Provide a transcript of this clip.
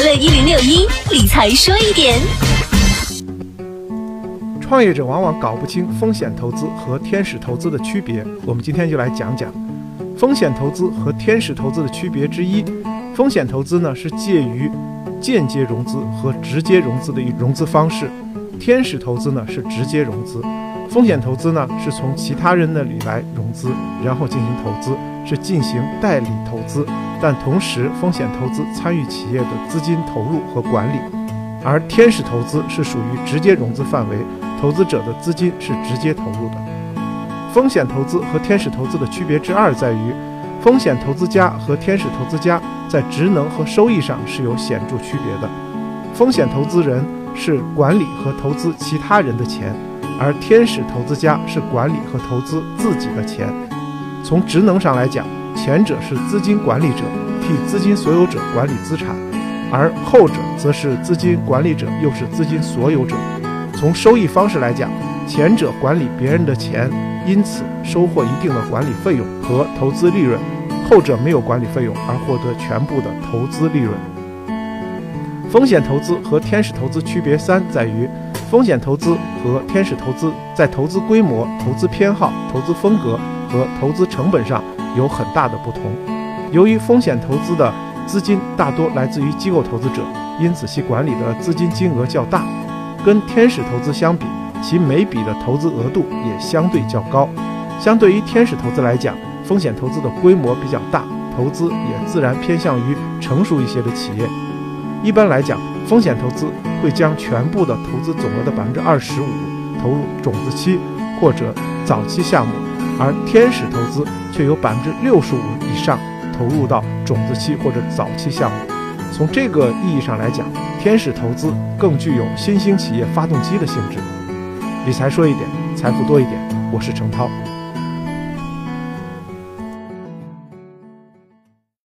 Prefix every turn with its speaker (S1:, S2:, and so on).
S1: 快乐一零六一理财说一点。
S2: 创业者往往搞不清风险投资和天使投资的区别，我们今天就来讲讲风险投资和天使投资的区别之一。风险投资呢是介于间接融资和直接融资的一融资方式，天使投资呢是直接融资。风险投资呢是从其他人那里来融资，然后进行投资，是进行代理投资，但同时风险投资参与企业的资金投入和管理，而天使投资是属于直接融资范围，投资者的资金是直接投入的。风险投资和天使投资的区别之二在于，风险投资家和天使投资家在职能和收益上是有显著区别的。风险投资人是管理和投资其他人的钱。而天使投资家是管理和投资自己的钱。从职能上来讲，前者是资金管理者，替资金所有者管理资产；而后者则是资金管理者，又是资金所有者。从收益方式来讲，前者管理别人的钱，因此收获一定的管理费用和投资利润；后者没有管理费用，而获得全部的投资利润。风险投资和天使投资区别三在于。风险投资和天使投资在投资规模、投资偏好、投资风格和投资成本上有很大的不同。由于风险投资的资金大多来自于机构投资者，因此其管理的资金金额较大；跟天使投资相比，其每笔的投资额度也相对较高。相对于天使投资来讲，风险投资的规模比较大，投资也自然偏向于成熟一些的企业。一般来讲，风险投资会将全部的投资总额的百分之二十五投入种子期或者早期项目，而天使投资却有百分之六十五以上投入到种子期或者早期项目。从这个意义上来讲，天使投资更具有新兴企业发动机的性质。理财说一点，财富多一点。我是程涛。